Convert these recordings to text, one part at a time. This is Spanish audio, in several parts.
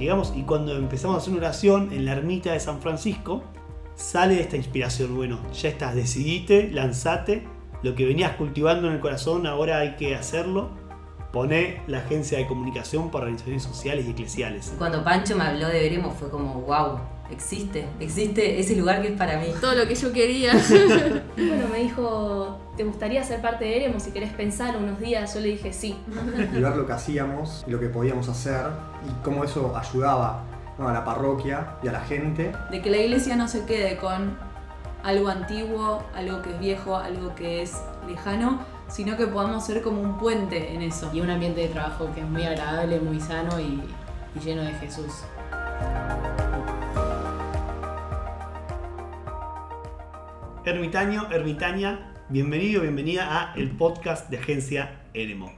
Y cuando empezamos a hacer una oración en la ermita de San Francisco, sale esta inspiración. Bueno, ya estás, decidite, lanzate. Lo que venías cultivando en el corazón, ahora hay que hacerlo. Pone la agencia de comunicación para organizaciones sociales y eclesiales. Cuando Pancho me habló de Veremos fue como, wow, existe, existe ese lugar que es para mí. Todo lo que yo quería. bueno, me dijo, ¿te gustaría ser parte de Eremos si querés pensar unos días? Yo le dije sí. Y ver lo que hacíamos y lo que podíamos hacer y cómo eso ayudaba a la parroquia y a la gente. De que la iglesia no se quede con algo antiguo, algo que es viejo, algo que es lejano, sino que podamos ser como un puente en eso. Y un ambiente de trabajo que es muy agradable, muy sano y, y lleno de Jesús. Ermitaño, ermitaña, bienvenido, bienvenida a el podcast de Agencia Eremo.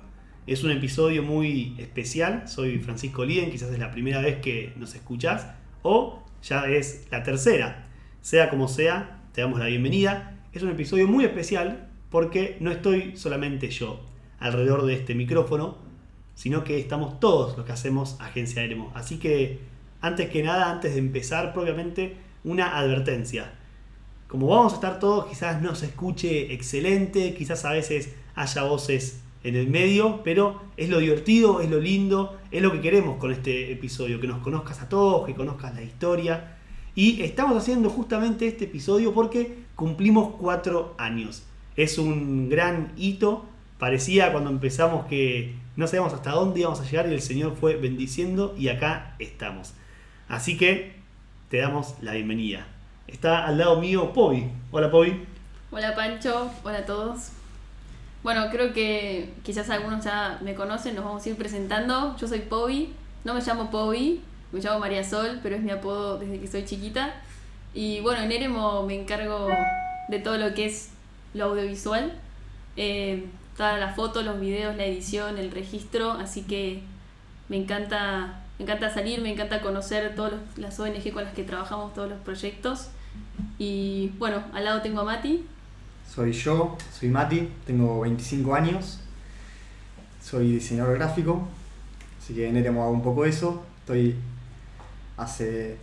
Es un episodio muy especial, soy Francisco Lien, quizás es la primera vez que nos escuchás o ya es la tercera. Sea como sea, te damos la bienvenida. Es un episodio muy especial porque no estoy solamente yo alrededor de este micrófono, sino que estamos todos los que hacemos Agencia Eremo. Así que, antes que nada, antes de empezar propiamente, una advertencia como vamos a estar todos, quizás no se escuche excelente, quizás a veces haya voces en el medio, pero es lo divertido, es lo lindo, es lo que queremos con este episodio, que nos conozcas a todos, que conozcas la historia. Y estamos haciendo justamente este episodio porque cumplimos cuatro años. Es un gran hito, parecía cuando empezamos que no sabíamos hasta dónde íbamos a llegar y el Señor fue bendiciendo y acá estamos. Así que te damos la bienvenida. Está al lado mío Pobi. Hola Pobi. Hola Pancho, hola a todos. Bueno, creo que quizás algunos ya me conocen, nos vamos a ir presentando. Yo soy Pobi, no me llamo Pobi, me llamo María Sol, pero es mi apodo desde que soy chiquita. Y bueno, en Eremo me encargo de todo lo que es lo audiovisual, eh, todas las fotos, los videos, la edición, el registro, así que me encanta, me encanta salir, me encanta conocer todas las ONG con las que trabajamos, todos los proyectos. Y bueno, al lado tengo a Mati. Soy yo, soy Mati, tengo 25 años, soy diseñador gráfico, así que en Eremo hago un poco eso. Estoy hace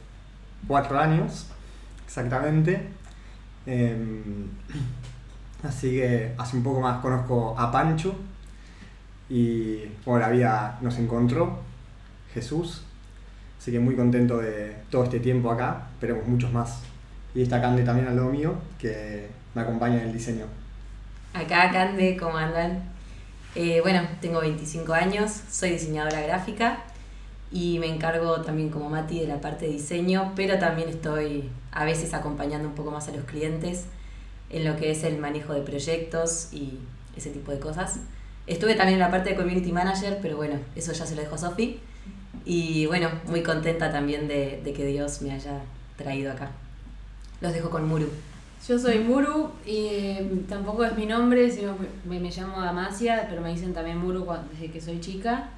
4 años, exactamente. Em, así que hace un poco más conozco a Pancho y bueno, la vida nos encontró, Jesús. Así que muy contento de todo este tiempo acá, esperemos muchos más y está Cande también al lado mío, que me acompaña en el diseño. Acá Cande, ¿cómo andan? Eh, bueno, tengo 25 años, soy diseñadora gráfica y me encargo también como Mati de la parte de diseño, pero también estoy a veces acompañando un poco más a los clientes en lo que es el manejo de proyectos y ese tipo de cosas. Estuve también en la parte de community manager, pero bueno, eso ya se lo dejo a Sofi. Y bueno, muy contenta también de, de que Dios me haya traído acá. Los dejo con Muru. Yo soy Muru y em, tampoco es mi nombre, sino me, me llamo Damasia, pero me dicen también Muru desde que soy chica.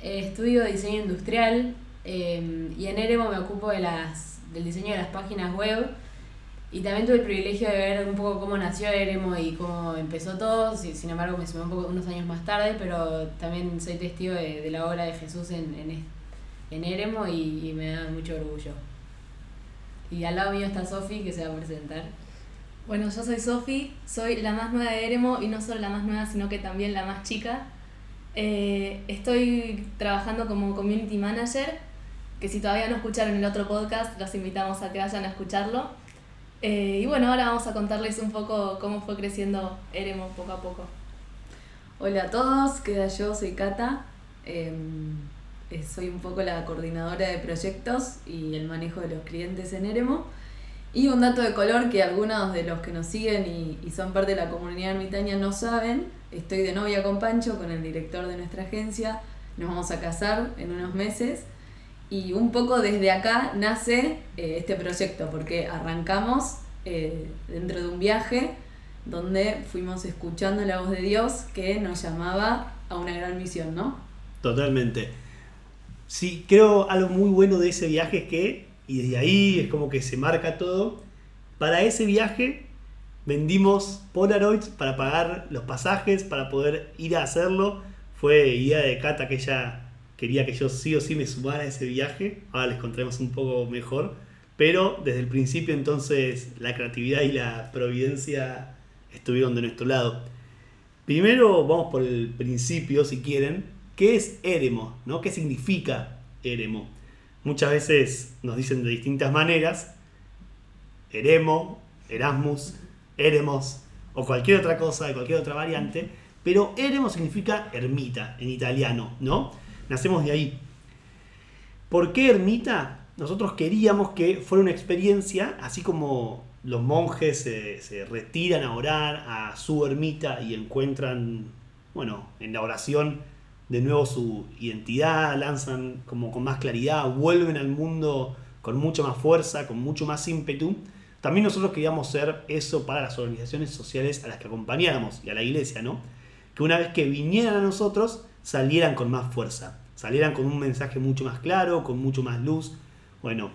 Eh, estudio diseño industrial em, y en Eremo me ocupo de las, del diseño de las páginas web. Y también tuve el privilegio de ver un poco cómo nació Eremo y cómo empezó todo. Sin embargo, me sumé un poco, unos años más tarde, pero también soy testigo de, la obra de Jesús en, en, en Eremo y me da mucho orgullo. Y al lado mío está Sofi, que se va a presentar. Bueno, yo soy Sofi, soy la más nueva de Eremo y no solo la más nueva, sino que también la más chica. Eh, estoy trabajando como community manager, que si todavía no escucharon el otro podcast, los invitamos a que vayan a escucharlo. Eh, y bueno, ahora vamos a contarles un poco cómo fue creciendo Eremo poco a poco. Hola a todos, queda yo, soy Cata. Em, eh, soy un poco la coordinadora de proyectos y el manejo de los clientes en Eremo. Y un dato de color que algunos de los que nos siguen y, son parte de la comunidad ermitaña no saben, estoy de novia con Pancho, con el director de nuestra agencia, nos vamos a casar en unos meses y un poco desde acá nace eh, este proyecto, porque arrancamos eh, dentro de un viaje donde fuimos escuchando la voz de Dios que nos llamaba a una gran misión, ¿no? Totalmente. Sí, creo algo muy bueno de ese viaje es que, y desde ahí es como que se marca todo, para ese viaje vendimos Polaroids para pagar los pasajes, para poder ir a hacerlo. Fue idea de Cata que ella quería que yo sí o sí me sumara a ese viaje. Ahora les contaremos un poco mejor. Pero desde el principio entonces la creatividad y la providencia estuvieron de nuestro lado. Primero vamos por el principio, si quieren. ¿Qué es Eremo? ¿no? ¿Qué significa Eremo? Muchas veces nos dicen de distintas maneras. Eremo, Erasmus, Eremos o cualquier otra cosa, de cualquier otra variante. Pero Eremo significa ermita en italiano, ¿no? Nacemos de ahí. ¿Por qué ermita? Nosotros queríamos que fuera una experiencia, así como los monjes se, retiran a orar a su ermita y encuentran, bueno, en la oración de nuevo su identidad, lanzan como con más claridad, vuelven al mundo con mucha más fuerza, con mucho más ímpetu. También nosotros queríamos ser eso para las organizaciones sociales a las que acompañábamos y a la iglesia, ¿no? Que una vez que vinieran a nosotros, salieran con más fuerza, salieran con un mensaje mucho más claro, con mucho más luz. Bueno,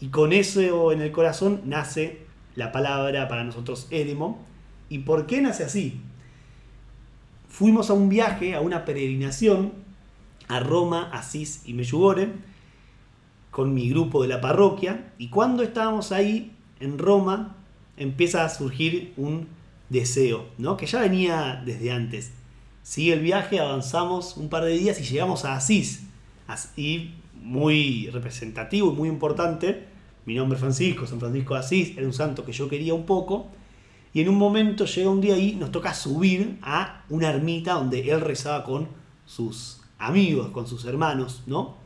y con eso en el corazón nace la palabra para nosotros Eremo. ¿Y por qué nace así? Fuimos a un viaje, a una peregrinación a Roma, Asís y Meyugore con mi grupo de la parroquia y cuando estábamos ahí en Roma empieza a surgir un deseo, ¿no? que ya venía desde antes Sigue el viaje, avanzamos un par de días y llegamos a Asís. Y muy representativo y muy importante, mi nombre es Francisco, San Francisco de Asís, era un santo que yo quería un poco. Y en un momento llega un día y nos toca subir a una ermita donde él rezaba con sus amigos, con sus hermanos, ¿no?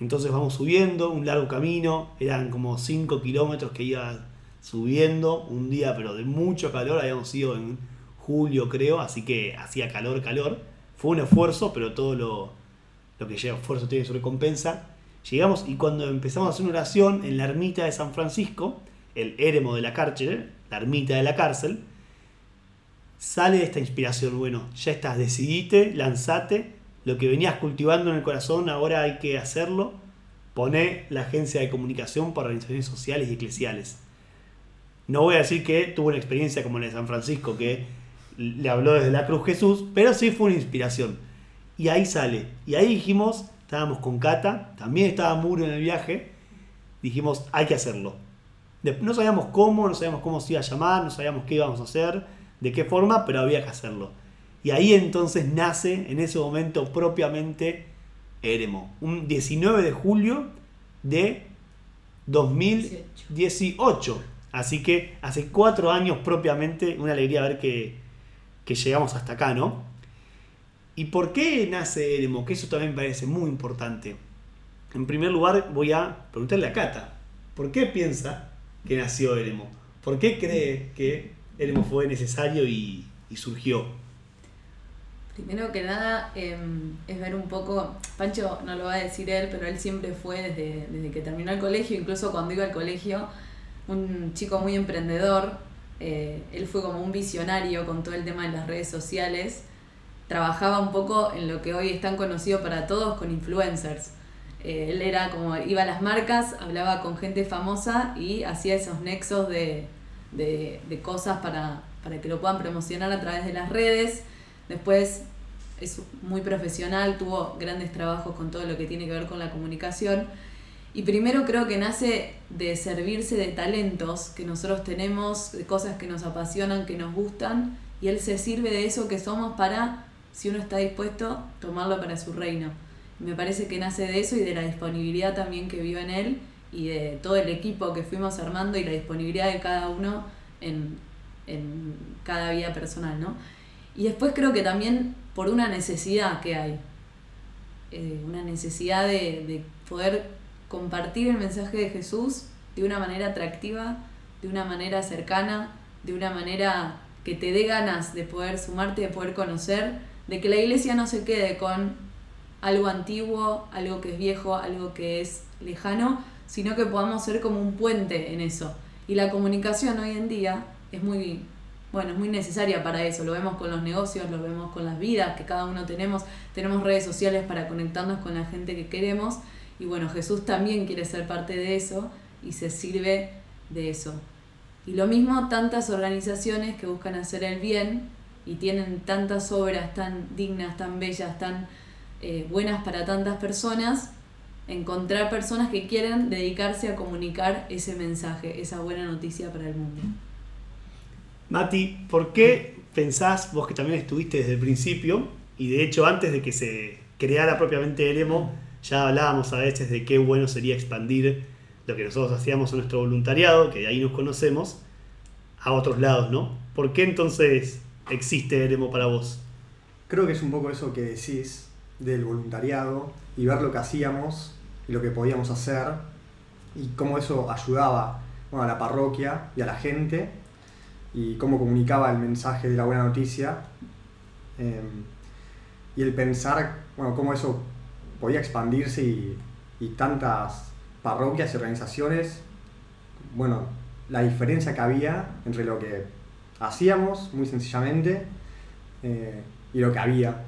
Entonces vamos subiendo, un largo camino, eran como 5 kilómetros que iba subiendo, un día pero de mucho calor, habíamos ido en julio creo, así que hacía calor, calor. Fue un esfuerzo, pero todo lo, lo que lleva esfuerzo tiene su recompensa. Llegamos y cuando empezamos a hacer una oración en la ermita de San Francisco, el éremo de la cárcel, la ermita de la cárcel, sale esta inspiración. Bueno, ya estás, decidite, lanzate, lo que venías cultivando en el corazón, ahora hay que hacerlo. Pone la agencia de comunicación para organizaciones sociales y eclesiales. No voy a decir que tuve una experiencia como la de San Francisco, que le habló desde la cruz Jesús, pero sí fue una inspiración. Y ahí sale. Y ahí dijimos, estábamos con Cata, también estaba Muro en el viaje, dijimos, hay que hacerlo. No sabíamos cómo, no sabíamos cómo se iba a llamar, no sabíamos qué íbamos a hacer, de qué forma, pero había que hacerlo. Y ahí entonces nace, en ese momento propiamente, Eremo. Un 19 de julio de 2018. Así que hace cuatro años propiamente, una alegría ver que, que llegamos hasta acá, ¿no? ¿Y por qué nace Eremo? Que eso también me parece muy importante. En primer lugar, voy a preguntarle a Cata, ¿por qué piensa que nació Eremo? ¿Por qué cree que Eremo fue necesario y, surgió? Primero que nada, em, es ver un poco, Pancho no lo va a decir él, pero él siempre fue desde, desde que terminó el colegio, incluso cuando iba al colegio, un chico muy emprendedor, eh, él fue como un visionario con todo el tema de las redes sociales. Trabajaba un poco en lo que hoy es tan conocido para todos con influencers. Eh, él era como, iba a las marcas, hablaba con gente famosa y hacía esos nexos de, cosas para, para que lo puedan promocionar a través de las redes. Después es muy profesional, tuvo grandes trabajos con todo lo que tiene que ver con la comunicación y primero creo que nace de servirse de talentos que nosotros tenemos, de cosas que nos apasionan, que nos gustan, y Él se sirve de eso que somos para, si uno está dispuesto, tomarlo para su reino. Me parece que nace de eso y de la disponibilidad también que vio en Él y de todo el equipo que fuimos armando y la disponibilidad de cada uno en, cada vida personal, ¿no? Y después creo que también por una necesidad que hay, eh, una necesidad de poder compartir el mensaje de Jesús de una manera atractiva, de una manera cercana, de una manera que te dé ganas de poder sumarte, de poder conocer, de que la iglesia no se quede con algo antiguo, algo que es viejo, algo que es lejano, sino que podamos ser como un puente en eso. Y la comunicación hoy en día es muy, bueno, es muy necesaria para eso. Lo vemos con los negocios, lo vemos con las vidas que cada uno tenemos. Tenemos redes sociales para conectarnos con la gente que queremos y bueno, Jesús también quiere ser parte de eso y se sirve de eso. Y lo mismo tantas organizaciones que buscan hacer el bien y tienen tantas obras tan dignas, tan bellas, tan eh, buenas para tantas personas, encontrar personas que quieran dedicarse a comunicar ese mensaje, esa buena noticia para el mundo. Mati, ¿por qué pensás, vos que también estuviste desde el principio, y de hecho antes de que se creara propiamente Eremo, ya hablábamos a veces de qué bueno sería expandir lo que nosotros hacíamos en nuestro voluntariado, que de ahí nos conocemos, a otros lados, ¿no? ¿Por qué entonces existe Eremo para vos? Creo que es un poco eso que decís del voluntariado y ver lo que hacíamos y lo que podíamos hacer y cómo eso ayudaba bueno, a la parroquia y a la gente y cómo comunicaba el mensaje de la buena noticia eh, y el pensar bueno, cómo eso podía expandirse y, y tantas parroquias y organizaciones, bueno, la diferencia que había entre lo que hacíamos, muy sencillamente, eh, y lo que había.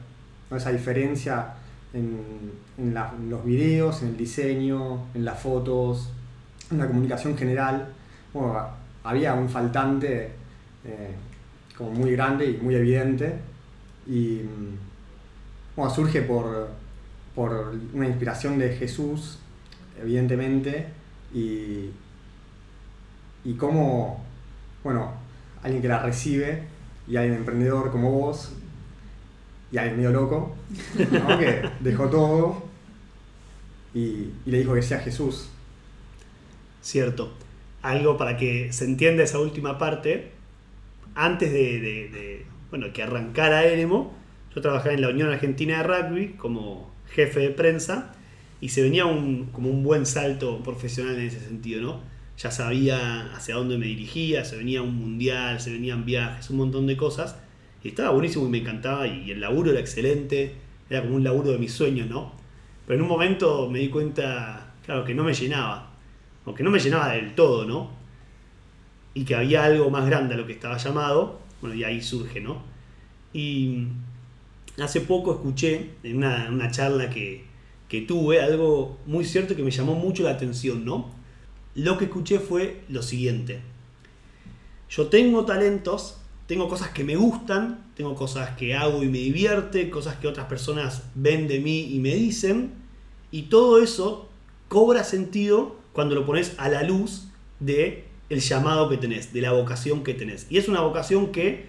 ¿no? Esa diferencia en, en, la, en, los videos, en el diseño, en las fotos, en la comunicación general. Bueno, había un faltante eh, como muy grande y muy evidente. Y bueno, surge por, por una inspiración de Jesús, evidentemente, y, y cómo, bueno, alguien que la recibe y alguien emprendedor como vos y alguien medio loco, ¿no? que dejó todo y, y, le dijo que sea Jesús. Cierto. Algo para que se entienda esa última parte, antes de, de, de bueno, que arrancara Eremo, yo trabajaba en la Unión Argentina de Rugby como jefe de prensa y se venía un, como un buen salto profesional en ese sentido, ¿no? Ya sabía hacia dónde me dirigía, se venía un mundial, se venían viajes, un montón de cosas. Y estaba buenísimo y me encantaba y el laburo era excelente, era como un laburo de mis sueños, ¿no? Pero en un momento me di cuenta, claro, que no me llenaba, o que no me llenaba del todo, ¿no? Y que había algo más grande a lo que estaba llamado, bueno, y ahí surge, ¿no? Y hace poco escuché en una, charla que, que tuve algo muy cierto que me llamó mucho la atención, ¿no? Lo que escuché fue lo siguiente. Yo tengo talentos, tengo cosas que me gustan, tengo cosas que hago y me divierte, cosas que otras personas ven de mí y me dicen, y todo eso cobra sentido cuando lo pones a la luz de el llamado que tenés, de la vocación que tenés. Y es una vocación que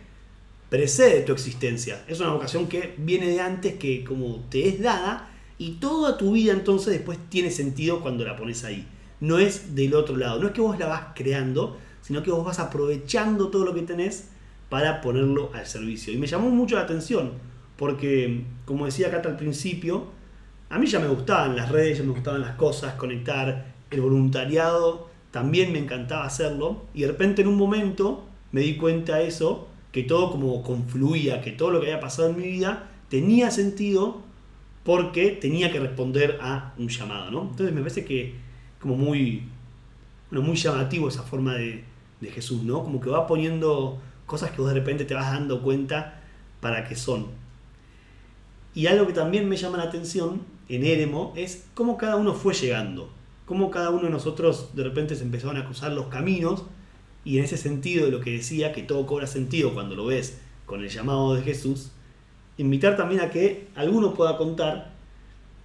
precede tu existencia, es una vocación que viene de antes, que como te es dada, y toda tu vida entonces después tiene sentido cuando la pones ahí. No es del otro lado, no es que vos la vas creando, sino que vos vas aprovechando todo lo que tenés para ponerlo al servicio. Y me llamó mucho la atención, porque como decía Cata al principio, a mí ya me gustaban las redes, ya me gustaban las cosas, conectar, el voluntariado, también me encantaba hacerlo, y de repente en un momento me di cuenta de eso, que todo como confluía, que todo lo que había pasado en mi vida tenía sentido porque tenía que responder a un llamado, ¿no? Entonces me parece que como muy, bueno, muy llamativo esa forma de, de Jesús, ¿no? Como que va poniendo cosas que vos de repente te vas dando cuenta para qué son. Y algo que también me llama la atención en Eremo es cómo cada uno fue llegando, cómo cada uno de nosotros de repente se empezaron a cruzar los caminos y en ese sentido lo que decía, que todo cobra sentido cuando lo ves con el llamado de Jesús, invitar también a que alguno pueda contar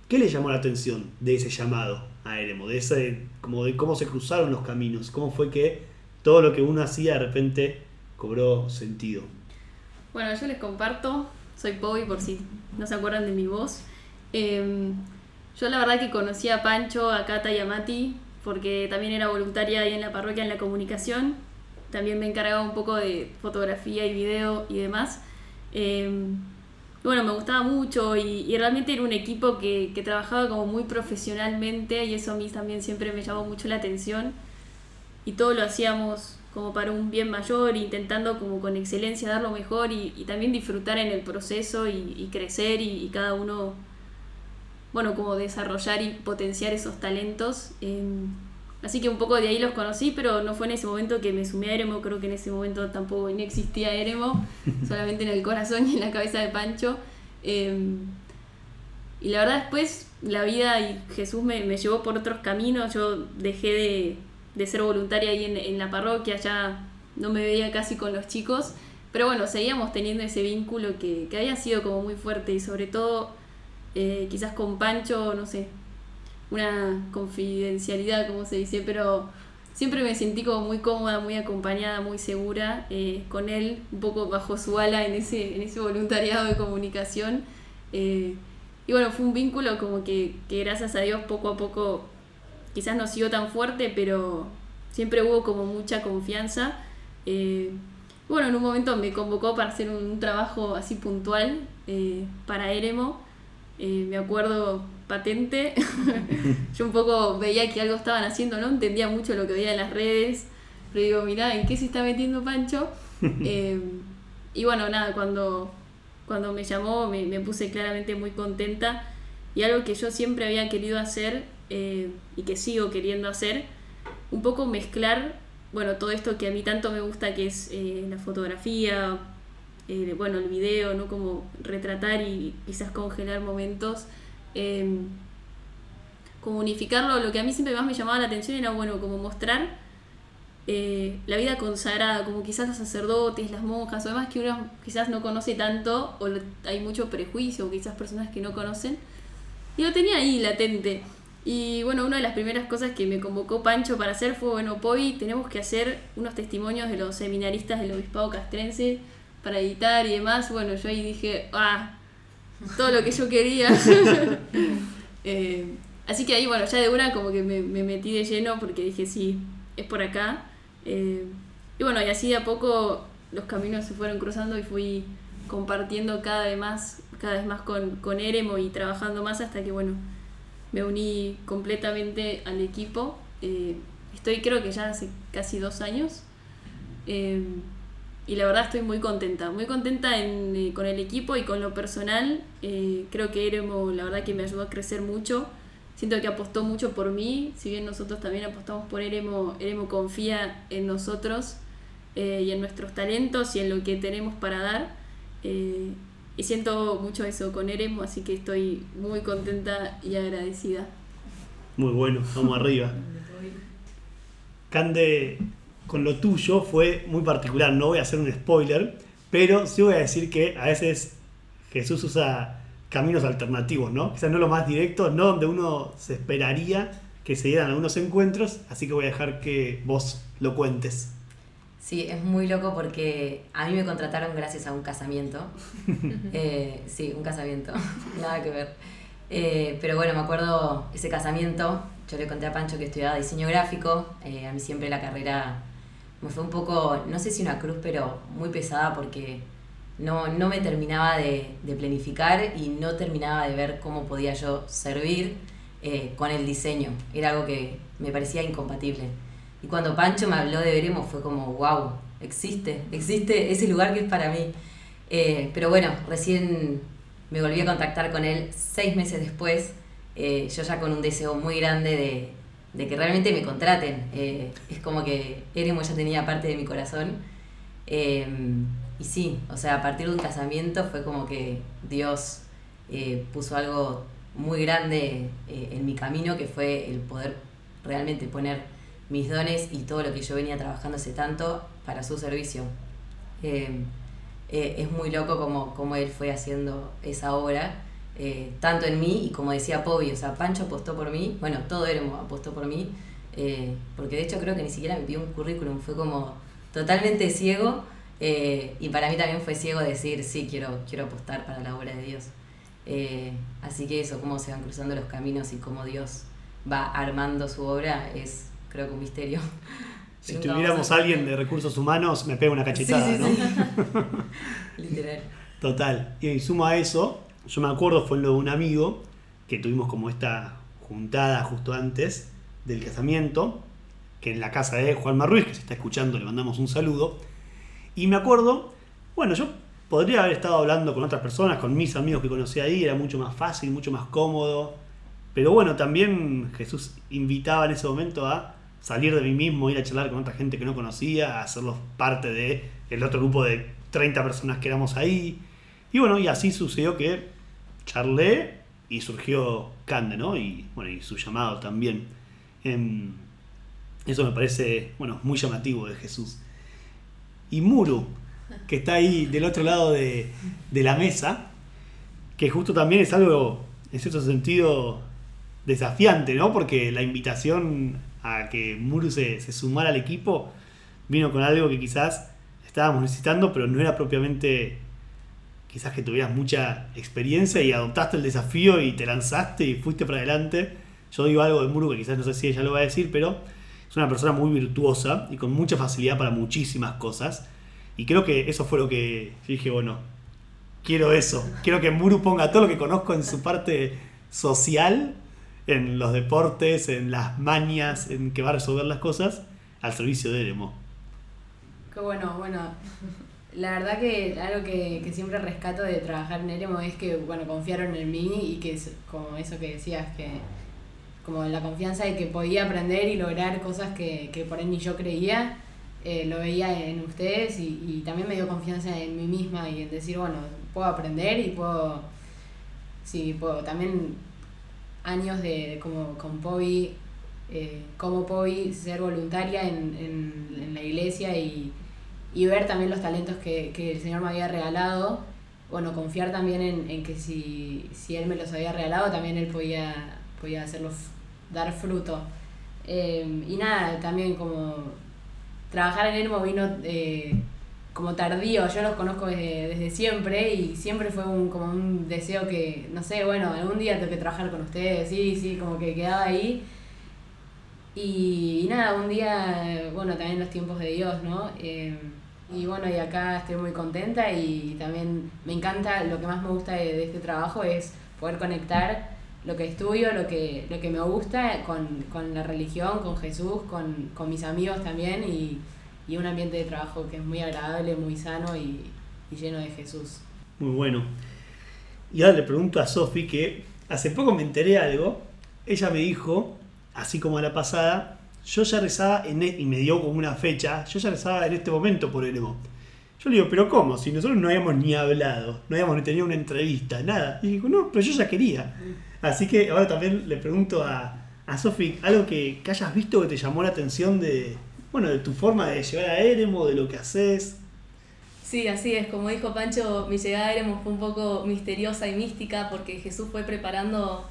qué le llamó la atención de ese llamado a Eremo, de, ese, como de cómo se cruzaron los caminos, cómo fue que todo lo que uno hacía de repente cobró sentido. Bueno, yo les comparto, soy Bobby por si no se acuerdan de mi voz. Eh, yo la verdad que conocí a Pancho, a Cata y a Mati porque también era voluntaria ahí en la parroquia en la comunicación. También me encargaba un poco de fotografía y video y demás. Eh, bueno, me gustaba mucho y, realmente era un equipo que, que trabajaba como muy profesionalmente y eso a mí también siempre me llamó mucho la atención. Y todo lo hacíamos como para un bien mayor, intentando como con excelencia dar lo mejor y, también disfrutar en el proceso y crecer y, cada uno bueno, como desarrollar y potenciar esos talentos. Eh, así que un poco de ahí los conocí, pero no fue en ese momento que me sumé a Eremo, creo que en ese momento tampoco ni existía Eremo, solamente en el corazón y en la cabeza de Pancho. Eh, y la verdad después la vida y Jesús me, me llevó por otros caminos, yo dejé de, de ser voluntaria ahí en, en la parroquia, ya no me veía casi con los chicos, pero bueno, seguíamos teniendo ese vínculo que, que había sido como muy fuerte y sobre todo Eh, quizás con Pancho, no sé, una confidencialidad, como se dice, pero siempre me sentí como muy cómoda, muy acompañada, muy segura eh, con él, un poco bajo su ala en ese, en ese voluntariado de comunicación. Eh, y bueno, fue un vínculo como que, gracias a Dios poco a poco quizás no siguió tan fuerte, pero siempre hubo como mucha confianza. Bueno, en un momento me convocó para hacer un, trabajo así puntual para Eremo. Eh, me acuerdo patente. Yo un poco veía que algo estaban haciendo, no entendía mucho lo que veía en las redes. Pero digo, mirá, ¿en qué se está metiendo Pancho? y bueno, nada, cuando, cuando me llamó me, me, puse claramente muy contenta. Y algo que yo siempre había querido hacer y que sigo queriendo hacer, un poco mezclar bueno, todo esto que a mí tanto me gusta, que es eh, la fotografía, eh, bueno, el video, ¿no? Como retratar y quizás congelar momentos. Eh, como unificarlo, lo que a mí siempre más me llamaba la atención era, bueno, como mostrar eh, la vida consagrada, como quizás los sacerdotes, las monjas, o demás que uno quizás no conoce tanto, o hay mucho prejuicio, o quizás personas que no conocen. Y lo tenía ahí latente. Y bueno, una de las primeras cosas que me convocó Pancho para hacer fue, bueno, Poy, tenemos que hacer unos testimonios de los seminaristas del obispado castrense para editar y demás. Bueno, yo ahí dije, ah, todo lo que yo quería. Eh, así que ahí, bueno, ya de una como que me, metí de lleno porque dije, sí, es por acá. Eh, y bueno, y así de a poco los caminos se fueron cruzando y fui compartiendo cada vez más, cada vez más con, con Eremo y trabajando más hasta que, bueno, me uní completamente al equipo. Eh, estoy creo que ya hace casi dos años. Eh, y la verdad estoy muy contenta, muy contenta eh, con el equipo y con lo personal. creo que Eremo la verdad que me ayudó a crecer mucho. Siento que apostó mucho por mí, si bien nosotros también apostamos por Eremo, Eremo confía en nosotros y en nuestros talentos y en lo que tenemos para dar. Y siento mucho eso con Eremo, así que estoy muy contenta y agradecida. Muy bueno, vamos arriba. Cande, con lo tuyo fue muy particular, no voy a hacer un spoiler, pero sí voy a decir que a veces Jesús usa caminos alternativos, ¿no? Quizás no lo más directo, no donde uno se esperaría que se dieran algunos encuentros, así que voy a dejar que vos lo cuentes. Sí, es muy loco porque a mí me contrataron gracias a un casamiento. Eh, sí, un casamiento, nada que ver. Eh, pero bueno, me acuerdo ese casamiento, yo le conté a Pancho que estudiaba diseño gráfico, eh, a mí siempre la carrera me fue un poco, no sé si una cruz, pero muy pesada porque no, no me terminaba de, planificar y no terminaba de ver cómo podía yo servir con el diseño. Era algo que me parecía incompatible. Y cuando Pancho me habló de Veremos fue como, wow, existe, existe ese lugar que es para mí. Eh, pero bueno, recién me volví a contactar con él seis meses después, eh, yo ya con un deseo muy grande de, que realmente me contraten. Eh, es como que Eremo ya tenía parte de mi corazón. y sí, o sea, a partir de un casamiento fue como que Dios puso algo muy grande en mi camino, que fue el poder realmente poner mis dones y todo lo que yo venía trabajando hace tanto para su servicio. Eh, eh, es muy loco como, como él fue haciendo esa obra, eh, tanto en mí y como decía Pobi, o sea, Pancho apostó por mí, bueno, todo Eremo apostó por mí, porque de hecho creo que ni siquiera me pidió un currículum, fue como totalmente ciego y para mí también fue ciego decir, sí, quiero, quiero apostar para la obra de Dios. así que eso, cómo se van cruzando los caminos y cómo Dios va armando su obra es creo que un misterio. Si tuviéramos a alguien de recursos humanos, me pega una cachetada, ¿no? Literal. Total. Y sumo a eso, yo me acuerdo, fue lo de un amigo, que tuvimos como esta juntada justo antes del casamiento, que en la casa de Juan Marruiz, que se está escuchando, le mandamos un saludo. Y me acuerdo, bueno, yo podría haber estado hablando con otras personas, con mis amigos que conocí ahí, era mucho más fácil, mucho más cómodo. Pero bueno, también Jesús invitaba en ese momento a salir de mí mismo, ir a charlar con otra gente que no conocía, hacerlos parte de el otro grupo de 30 personas que éramos ahí. Y bueno, y así sucedió que charlé y surgió Cande, ¿no? Y bueno, y su llamado también. Em, eso me parece, bueno, muy llamativo de Jesús. Y Muru, que está ahí del otro lado de, de la mesa, que justo también es algo en cierto sentido, desafiante, ¿no? Porque la invitación a que Muru se, se sumara al equipo vino con algo que quizás estábamos necesitando, pero no era propiamente quizás que tuvieras mucha experiencia y adoptaste el desafío y te lanzaste y fuiste para adelante. Yo digo algo de Muru que quizás no sé si ella lo va a decir, pero es una persona muy virtuosa y con mucha facilidad para muchísimas cosas. Y creo que eso fue lo que dije, bueno, quiero eso. Quiero que Muru ponga todo lo que conozco en su parte social, en los deportes, en las mañas, en que va a resolver las cosas, al servicio de Eremo. Qué bueno, bueno. La verdad que algo que, que siempre rescato de trabajar en Eremo es que, bueno, confiaron en mí y que es como eso que decías, que como la confianza de que podía aprender y lograr cosas que, que por ahí ni yo creía, eh, lo veía en ustedes y, y también me dio confianza en mí misma y en decir, bueno, puedo aprender y puedo, sí, puedo también años de, como con Pobi, eh, como Pobi, ser voluntaria en, en, en la iglesia y, y ver también los talentos que, que el Señor me había regalado. Bueno, confiar también en, en que si, si Él me los había regalado, también Él podía, podía hacerlos dar fruto. Eh, y nada, también como trabajar en Ermo vino eh, como tardío, yo los conozco desde, siempre y siempre fue un, como un deseo que, no sé, bueno, algún día tengo que trabajar con ustedes, sí, sí, como que quedaba ahí. Y, nada, un día, bueno, también los tiempos de Dios, ¿no? Eh, y bueno, y acá estoy muy contenta y también me encanta, lo que más me gusta de, este trabajo es poder conectar lo que estudio, lo que, lo que me gusta con, con la religión, con Jesús, con, con mis amigos también y, y, un ambiente de trabajo que es muy agradable, muy sano y, y lleno de Jesús. Muy bueno. Y ahora le pregunto a Sofi que hace poco me enteré algo. Ella me dijo, así como a la pasada, yo ya rezaba en, e-", y me dio como una fecha, yo ya rezaba en este momento por Eremo. Yo le digo, pero ¿cómo? Si nosotros no habíamos ni hablado, no habíamos ni tenido una entrevista, nada. Y digo, no, pero yo ya quería. Así que ahora también le pregunto a, a Sofi algo que, que hayas visto que te llamó la atención de, bueno, de tu forma de llegar a Eremo, de lo que haces. Sí, así es. Como dijo Pancho, mi llegada a Eremos fue un poco misteriosa y mística porque Jesús fue preparando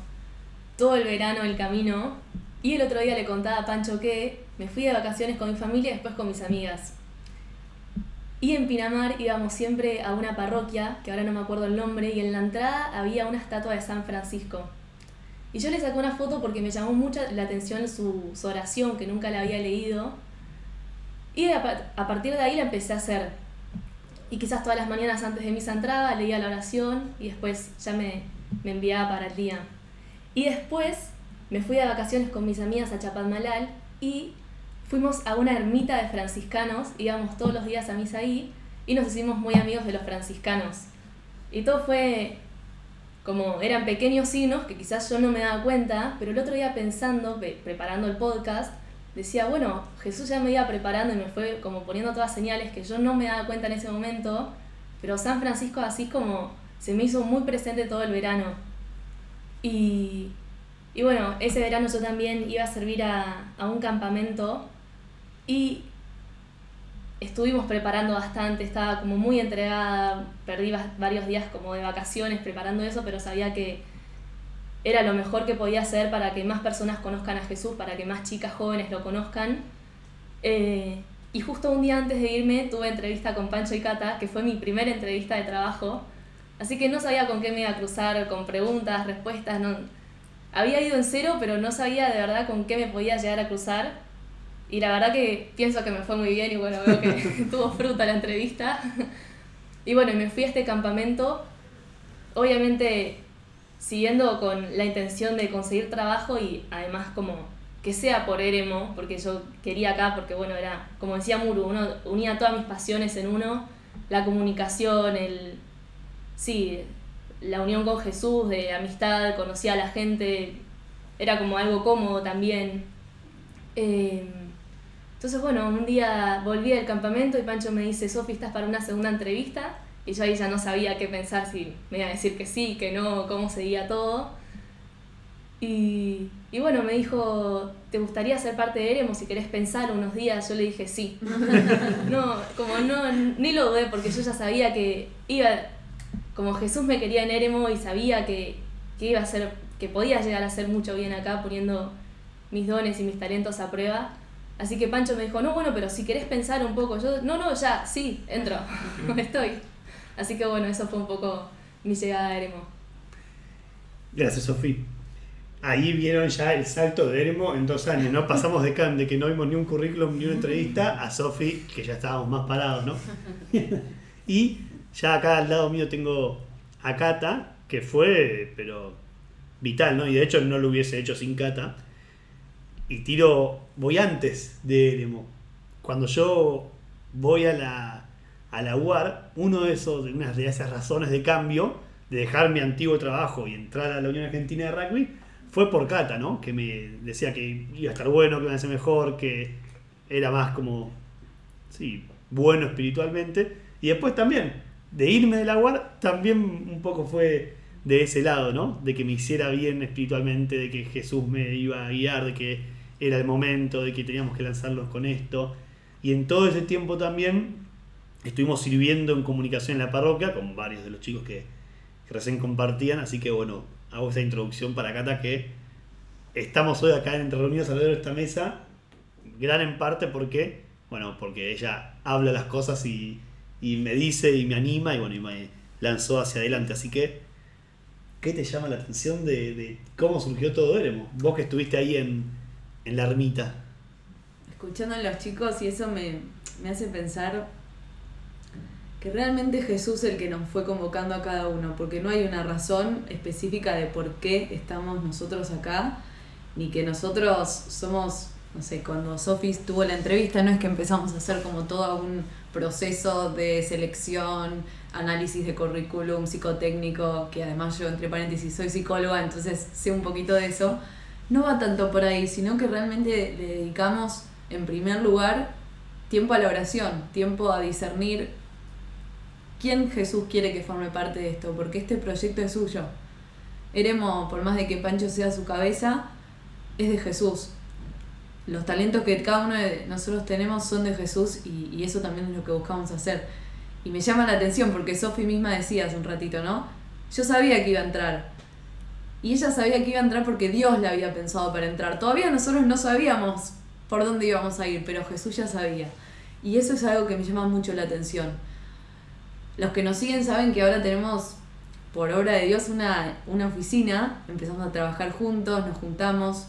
todo el verano el camino. Y el otro día le contaba a Pancho que me fui de vacaciones con mi familia y después con mis amigas. Y en Pinamar íbamos siempre a una parroquia, que ahora no me acuerdo el nombre, y en la entrada había una estatua de San Francisco. Y yo le saqué una foto porque me llamó mucho la atención su, oración, que nunca la había leído. Y a partir de ahí la empecé a hacer. Y quizás todas las mañanas antes de misa entraba, leía la oración y después ya me, me enviaba para el día. Y después me fui de vacaciones con mis amigas a Chapadmalal y fuimos a una ermita de franciscanos, íbamos todos los días a misa ahí y nos hicimos muy amigos de los franciscanos. Y todo fue como eran pequeños signos que quizás yo no me daba cuenta, pero el otro día pensando, pe- preparando el podcast, decía, bueno, Jesús ya me iba preparando y me fue como poniendo todas señales que yo no me daba cuenta en ese momento, pero San Francisco así como se me hizo muy presente todo el verano. Y, y bueno, ese verano yo también iba a servir a, a un campamento y estuvimos preparando bastante, estaba como muy entregada, perdí va- varios días como de vacaciones preparando eso, pero sabía que era lo mejor que podía hacer para que más personas conozcan a Jesús, para que más chicas jóvenes lo conozcan. Eh, y justo un día antes de irme tuve entrevista con Pancho y Cata, que fue mi primera entrevista de trabajo, así que no sabía con qué me iba a cruzar, con preguntas, respuestas, no... Había ido en cero, pero no sabía de verdad con qué me podía llegar a cruzar. Y la verdad que pienso que me fue muy bien y bueno, veo que tuvo fruta la entrevista. Y bueno, me fui a este campamento, obviamente siguiendo con la intención de conseguir trabajo y además como que sea por Eremo, porque yo quería acá, porque bueno, era, como decía Muru, uno unía todas mis pasiones en uno, la comunicación, el, sí, la unión con Jesús, de amistad, conocía a la gente, era como algo cómodo también. Eh, entonces, bueno, un día volví del campamento y Pancho me dice, Sofi, ¿estás para una segunda entrevista? Y yo ahí ya no sabía qué pensar, si me iba a decir que sí, que no, cómo seguía todo. Y, y bueno, me dijo, ¿te gustaría ser parte de Eremo si querés pensar unos días? Yo le dije sí. no, como no, ni lo dudé porque yo ya sabía que iba, como Jesús me quería en Eremo y sabía que que iba a ser, que podía llegar a hacer mucho bien acá poniendo mis dones y mis talentos a prueba. Así que Pancho me dijo, no, bueno, pero si querés pensar un poco, yo, no, no, ya, sí, entro, estoy. Así que bueno, eso fue un poco mi llegada a Eremo. Gracias, Sofía. Ahí vieron ya el salto de Eremo en dos años, ¿no? Pasamos de, can, de que no vimos ni un currículum ni una entrevista a Sofi, que ya estábamos más parados, ¿no? y ya acá al lado mío tengo a Cata, que fue, pero vital, ¿no? Y de hecho no lo hubiese hecho sin Cata. Y tiro, voy antes de Eremo. Cuando yo voy a la, a la UAR, uno de esos, una de esas razones de cambio, de dejar mi antiguo trabajo y entrar a la Unión Argentina de Rugby, fue por Cata, ¿no? Que me decía que iba a estar bueno, que iba a ser mejor, que era más como, sí, bueno espiritualmente. Y después también, de irme de la UAR, también un poco fue de ese lado, ¿no? De que me hiciera bien espiritualmente, de que Jesús me iba a guiar, de que era el momento, de que teníamos que lanzarlos con esto. Y en todo ese tiempo también estuvimos sirviendo en comunicación en la parroquia con varios de los chicos que, que recién compartían, así que bueno, hago esta introducción para Cata que estamos hoy acá entre reunidos alrededor de esta mesa, gran en parte porque, bueno, porque ella habla las cosas y, y me dice y me anima y bueno, y me lanzó hacia adelante, así que, ¿qué te llama la atención de, de cómo surgió todo Eremo? Vos que estuviste ahí en, en la ermita. Escuchando a los chicos y eso me, me hace pensar que realmente Jesús es el que nos fue convocando a cada uno, porque no hay una razón específica de por qué estamos nosotros acá, ni que nosotros somos, no sé, cuando Sophie tuvo la entrevista, no es que empezamos a hacer como todo un proceso de selección, análisis de currículum psicotécnico, que además yo entre paréntesis soy psicóloga, entonces sé un poquito de eso. No va tanto por ahí, sino que realmente le dedicamos en primer lugar tiempo a la oración, tiempo a discernir quién Jesús quiere que forme parte de esto, porque este proyecto es suyo. Eremo, por más de que Pancho sea su cabeza, es de Jesús. Los talentos que cada uno de nosotros tenemos son de Jesús y, eso también es lo que buscamos hacer. Y me llama la atención porque Sofi misma decía hace un ratito, ¿no? Yo sabía que iba a entrar. Y ella sabía que iba a entrar porque Dios la había pensado para entrar. Todavía nosotros no sabíamos por dónde íbamos a ir, pero Jesús ya sabía. Y eso es algo que me llama mucho la atención los que nos siguen saben que ahora tenemos, por obra de Dios, una, una oficina. Empezamos a trabajar juntos, nos juntamos.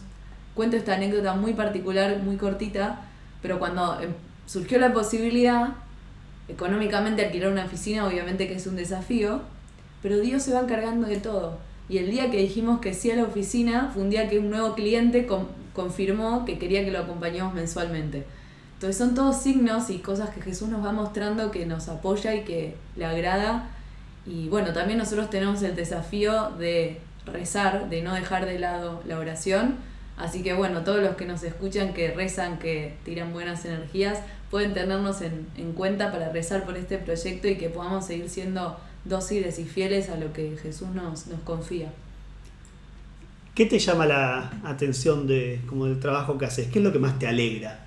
Cuento esta anécdota muy particular, muy cortita, pero cuando em, surgió la posibilidad, económicamente alquilar una oficina, obviamente que es un desafío, pero Dios se va encargando de todo. Y el día que dijimos que sí a la oficina, fue un día que un nuevo cliente confirmó que quería que lo acompañemos mensualmente. Entonces son todos signos y cosas que Jesús nos va mostrando que nos apoya y que le agrada. Y bueno, también nosotros tenemos el desafío de rezar, de no dejar de lado la oración. Así que bueno, todos los que nos escuchan, que rezan, que tiran buenas energías, pueden tenernos en, en cuenta para rezar por este proyecto y que podamos seguir siendo dóciles y fieles a lo que Jesús nos, nos confía. ¿Qué te llama la atención de, como del trabajo que haces? ¿Qué es lo que más te alegra?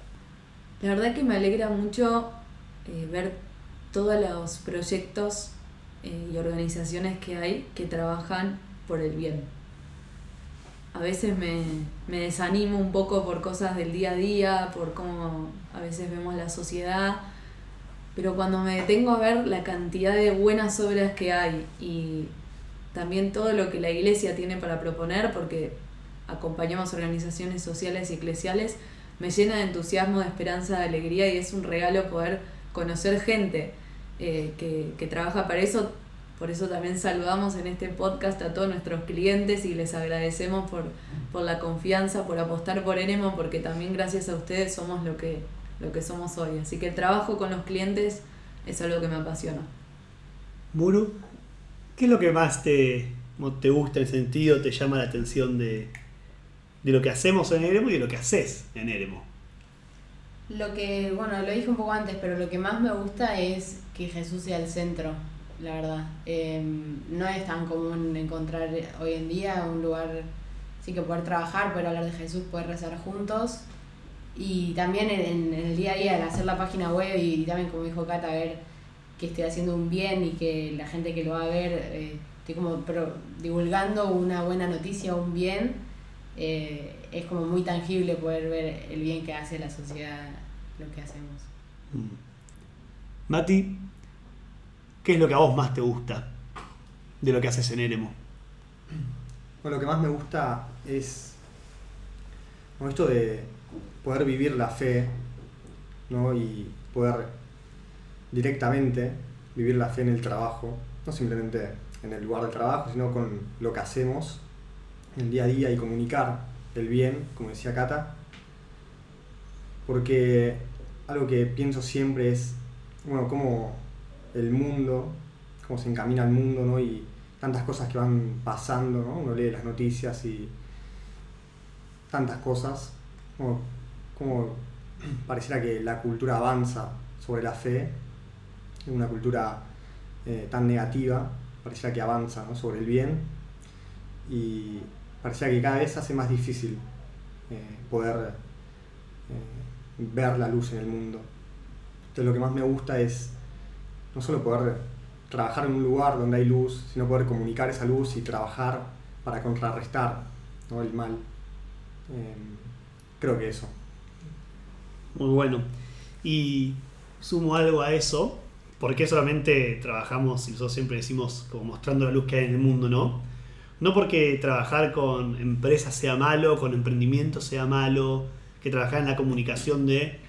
La verdad que me alegra mucho eh, ver todos los proyectos eh, y organizaciones que hay que trabajan por el bien. A veces me, me desanimo un poco por cosas del día a día, por cómo a veces vemos la sociedad, pero cuando me detengo a ver la cantidad de buenas obras que hay y también todo lo que la iglesia tiene para proponer, porque acompañamos organizaciones sociales y eclesiales, me llena de entusiasmo, de esperanza, de alegría y es un regalo poder conocer gente eh, que, que trabaja para eso. Por eso también saludamos en este podcast a todos nuestros clientes y les agradecemos por, por la confianza, por apostar por Enemo, porque también gracias a ustedes somos lo que, lo que somos hoy. Así que el trabajo con los clientes es algo que me apasiona. Muru, ¿qué es lo que más te, te gusta, el sentido, te llama la atención de, de lo que hacemos en Eremo y de lo que haces en Eremo. Lo que, bueno, lo dije un poco antes, pero lo que más me gusta es que Jesús sea el centro, la verdad. Em, no es tan común encontrar hoy en día un lugar, sí que poder trabajar, poder hablar de Jesús, poder rezar juntos. Y también en, el día a día, hacer la página web y, también, como dijo Cata, ver que esté haciendo un bien y que la gente que lo va a ver eh, estoy como divulgando una buena noticia, un bien, eh, es como muy tangible poder ver el bien que hace la sociedad lo que hacemos. Mm. Mati, ¿qué es lo que a vos más te gusta de lo que haces en Eremo? Bueno, lo que más me gusta es bueno, esto de poder vivir la fe ¿no? y poder directamente vivir la fe en el trabajo, no simplemente en el lugar de trabajo, sino con lo que hacemos en el día a día y comunicar el bien, como decía Cata, porque algo que pienso siempre es, bueno, cómo el mundo, cómo se encamina el mundo, ¿no? Y tantas cosas que van pasando, ¿no? Uno lee las noticias y tantas cosas, como, como pareciera que la cultura avanza sobre la fe, una cultura eh, tan negativa, pareciera que avanza ¿no? sobre el bien y pareciera que cada vez hace más difícil eh, poder eh, ver la luz en el mundo. Entonces lo que más me gusta es no solo poder trabajar en un lugar donde hay luz, sino poder comunicar esa luz y trabajar para contrarrestar ¿no? el mal. Eh, creo que eso. Muy bueno. Y sumo algo a eso, porque solamente trabajamos, y nosotros siempre decimos, como mostrando la luz que hay en el mundo, ¿no? No porque trabajar con empresas sea malo, con emprendimiento sea malo, que trabajar en la comunicación de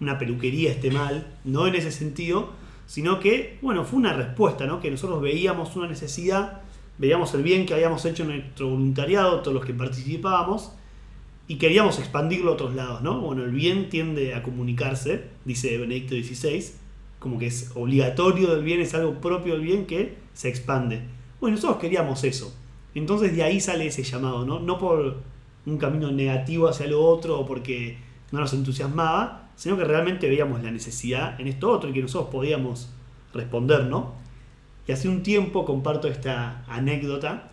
una peluquería esté mal, no en ese sentido, sino que, bueno, fue una respuesta, ¿no? Que nosotros veíamos una necesidad, veíamos el bien que habíamos hecho en nuestro voluntariado, todos los que participábamos, y queríamos expandirlo a otros lados, ¿no? Bueno, el bien tiende a comunicarse, dice Benedicto XVI, como que es obligatorio del bien, es algo propio del bien que se expande. Bueno, nosotros queríamos eso. Entonces de ahí sale ese llamado, ¿no? No por un camino negativo hacia lo otro o porque no nos entusiasmaba, sino que realmente veíamos la necesidad en esto otro y que nosotros podíamos responder, ¿no? Y hace un tiempo, comparto esta anécdota,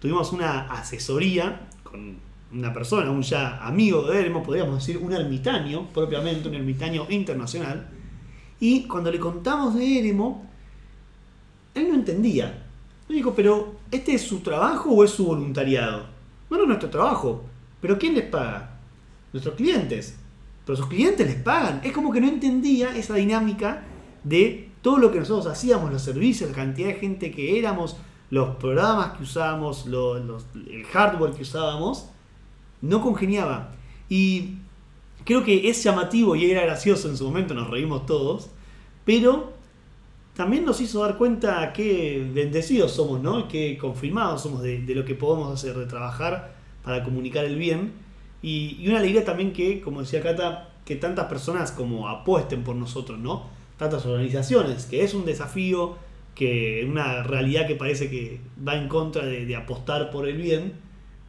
tuvimos una asesoría con una persona, un ya amigo de Eremo, podríamos decir un ermitaño, propiamente un ermitaño internacional, y cuando le contamos de Eremo, él no entendía. Me dijo, pero ¿este es su trabajo o es su voluntariado? No es nuestro trabajo. ¿Pero quién les paga? Nuestros clientes. Pero sus clientes les pagan. Es como que no entendía esa dinámica de todo lo que nosotros hacíamos, los servicios, la cantidad de gente que éramos, los programas que usábamos, lo- los- el hardware que usábamos, no congeniaba. Y creo que es llamativo y era gracioso en su momento, nos reímos todos, pero también nos hizo dar cuenta que bendecidos somos, ¿no? Que confirmados somos de lo que podemos hacer, de trabajar para comunicar el bien. Y, y una alegría también que, como decía Cata, que tantas personas como apuesten por nosotros, ¿no? Tantas organizaciones, que es un desafío, que una realidad que parece que va en contra de, apostar por el bien.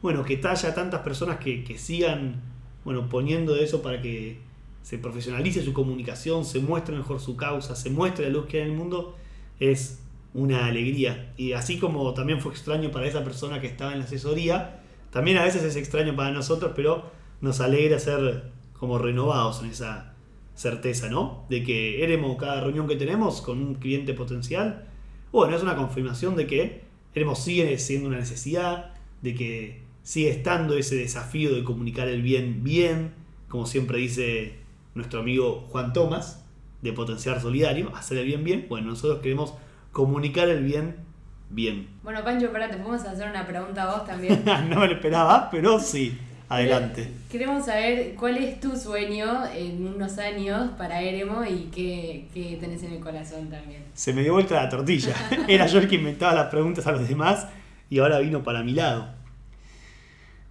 Bueno, que haya tantas personas que, que sigan, bueno, poniendo eso para que se profesionalice su comunicación, se muestre mejor su causa, se muestre la luz que hay en el mundo, es una alegría. Y así como también fue extraño para esa persona que estaba en la asesoría, también a veces es extraño para nosotros, pero nos alegra ser como renovados en esa certeza, ¿no? De que éremos cada reunión que tenemos con un cliente potencial, bueno, es una confirmación de que éremos sigue siendo una necesidad, de que sigue estando ese desafío de comunicar el bien bien, como siempre dice nuestro amigo Juan Tomás, de potenciar solidario, hacer el bien bien. Bueno, nosotros queremos comunicar el bien bien. Bueno, Pancho, pará, te podemos hacer una pregunta a vos también. no me lo esperaba, pero sí, adelante. Queremos saber cuál es tu sueño en unos años para Eremo y qué, qué tenés en el corazón también. Se me dio vuelta la tortilla. Era yo el que inventaba las preguntas a los demás y ahora vino para mi lado.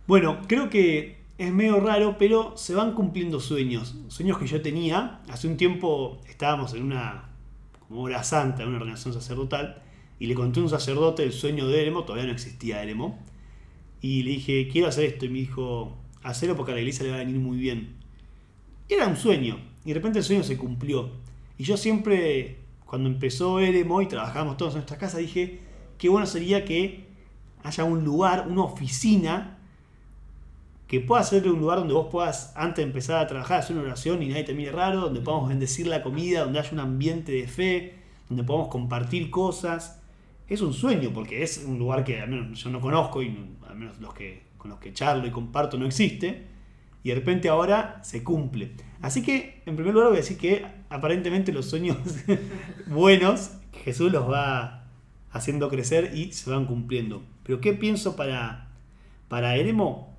Bueno, creo que es medio raro, pero se van cumpliendo sueños. Sueños que yo tenía. Hace un tiempo estábamos en una como hora santa, en una organización sacerdotal, y le conté a un sacerdote el sueño de Eremo, todavía no existía Eremo, y le dije, quiero hacer esto, y me dijo, hacerlo porque a la iglesia le va a venir muy bien. Era un sueño, y de repente el sueño se cumplió. Y yo siempre, cuando empezó Eremo y trabajamos todos en nuestra casa, dije, qué bueno sería que haya un lugar, una oficina, que pueda ser un lugar donde vos puedas, antes de empezar a trabajar, hacer una oración y nadie te mire raro, donde podamos bendecir la comida, donde haya un ambiente de fe, donde podamos compartir cosas. Es un sueño, porque es un lugar que al menos yo no conozco y al menos los que, con los que charlo y comparto no existe. Y de repente ahora se cumple. Así que, en primer lugar, voy a decir que aparentemente los sueños buenos, Jesús los va haciendo crecer y se van cumpliendo. Pero ¿qué pienso para, para Eremo?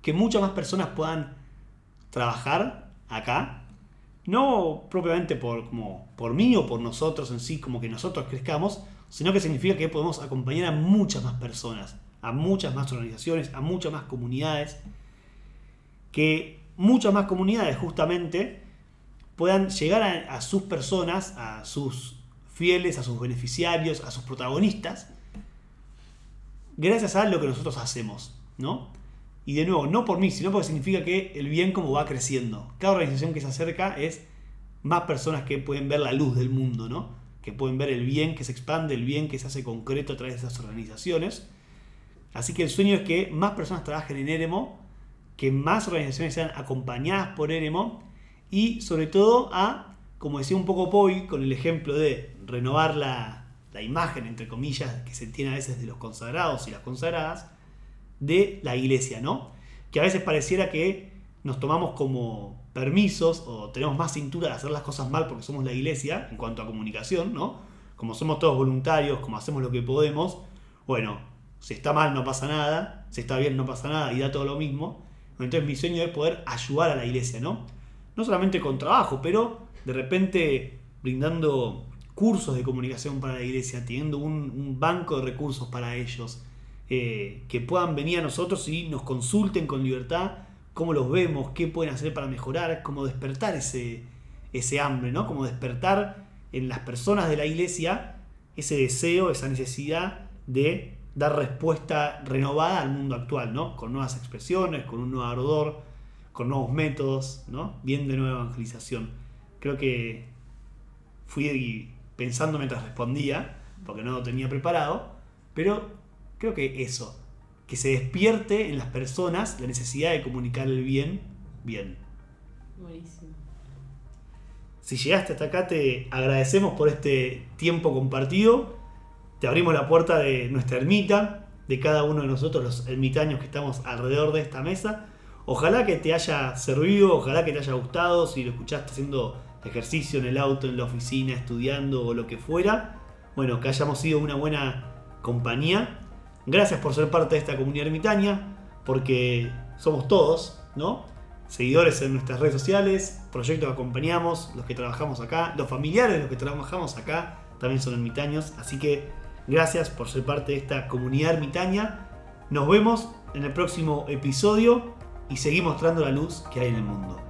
Que muchas más personas puedan trabajar acá. No propiamente por, como, por mí o por nosotros en sí, como que nosotros crezcamos, sino que significa que podemos acompañar a muchas más personas, a muchas más organizaciones, a muchas más comunidades, que muchas más comunidades justamente puedan llegar a, a sus personas, a sus fieles, a sus beneficiarios, a sus protagonistas, gracias a lo que nosotros hacemos, ¿no? Y de nuevo, no por mí, sino porque significa que el bien como va creciendo. Cada organización que se acerca es más personas que pueden ver la luz del mundo, ¿no? Que pueden ver el bien que se expande, el bien que se hace concreto a través de esas organizaciones. Así que el sueño es que más personas trabajen en Eremo, que más organizaciones sean acompañadas por Eremo y sobre todo a, como decía un poco Poi, con el ejemplo de renovar la, la imagen, entre comillas, que se tiene a veces de los consagrados y las consagradas, de la iglesia, ¿no? Que a veces pareciera que nos tomamos como permisos o tenemos más cintura de hacer las cosas mal porque somos la iglesia en cuanto a comunicación, ¿no? Como somos todos voluntarios, como hacemos lo que podemos, bueno, si está mal no pasa nada, si está bien no pasa nada y da todo lo mismo. Entonces mi sueño es poder ayudar a la iglesia, ¿no? No solamente con trabajo, pero de repente brindando cursos de comunicación para la iglesia, teniendo un, un banco de recursos para ellos, eh, que puedan venir a nosotros y nos consulten con libertad cómo los vemos, qué pueden hacer para mejorar, cómo despertar ese, ese hambre, ¿no? Como despertar en las personas de la iglesia ese deseo, esa necesidad de dar respuesta renovada al mundo actual, ¿no? Con nuevas expresiones, con un nuevo ardor, con nuevos métodos, ¿no? Bien de nueva evangelización. Creo que fui pensando mientras respondía, porque no lo tenía preparado, pero creo que eso, que se despierte en las personas la necesidad de comunicar el bien, bien. Buenísimo. Si llegaste hasta acá, te agradecemos por este tiempo compartido. Te abrimos la puerta de nuestra ermita, de cada uno de nosotros, los ermitaños que estamos alrededor de esta mesa. Ojalá que te haya servido, ojalá que te haya gustado, si lo escuchaste haciendo ejercicio en el auto, en la oficina, estudiando o lo que fuera. Bueno, que hayamos sido una buena compañía. Gracias por ser parte de esta comunidad ermitaña, porque somos todos, ¿no? Seguidores en nuestras redes sociales, proyectos que acompañamos, los que trabajamos acá, los familiares de los que trabajamos acá también son ermitaños. Así que gracias por ser parte de esta comunidad ermitaña. Nos vemos en el próximo episodio y seguimos mostrando la luz que hay en el mundo.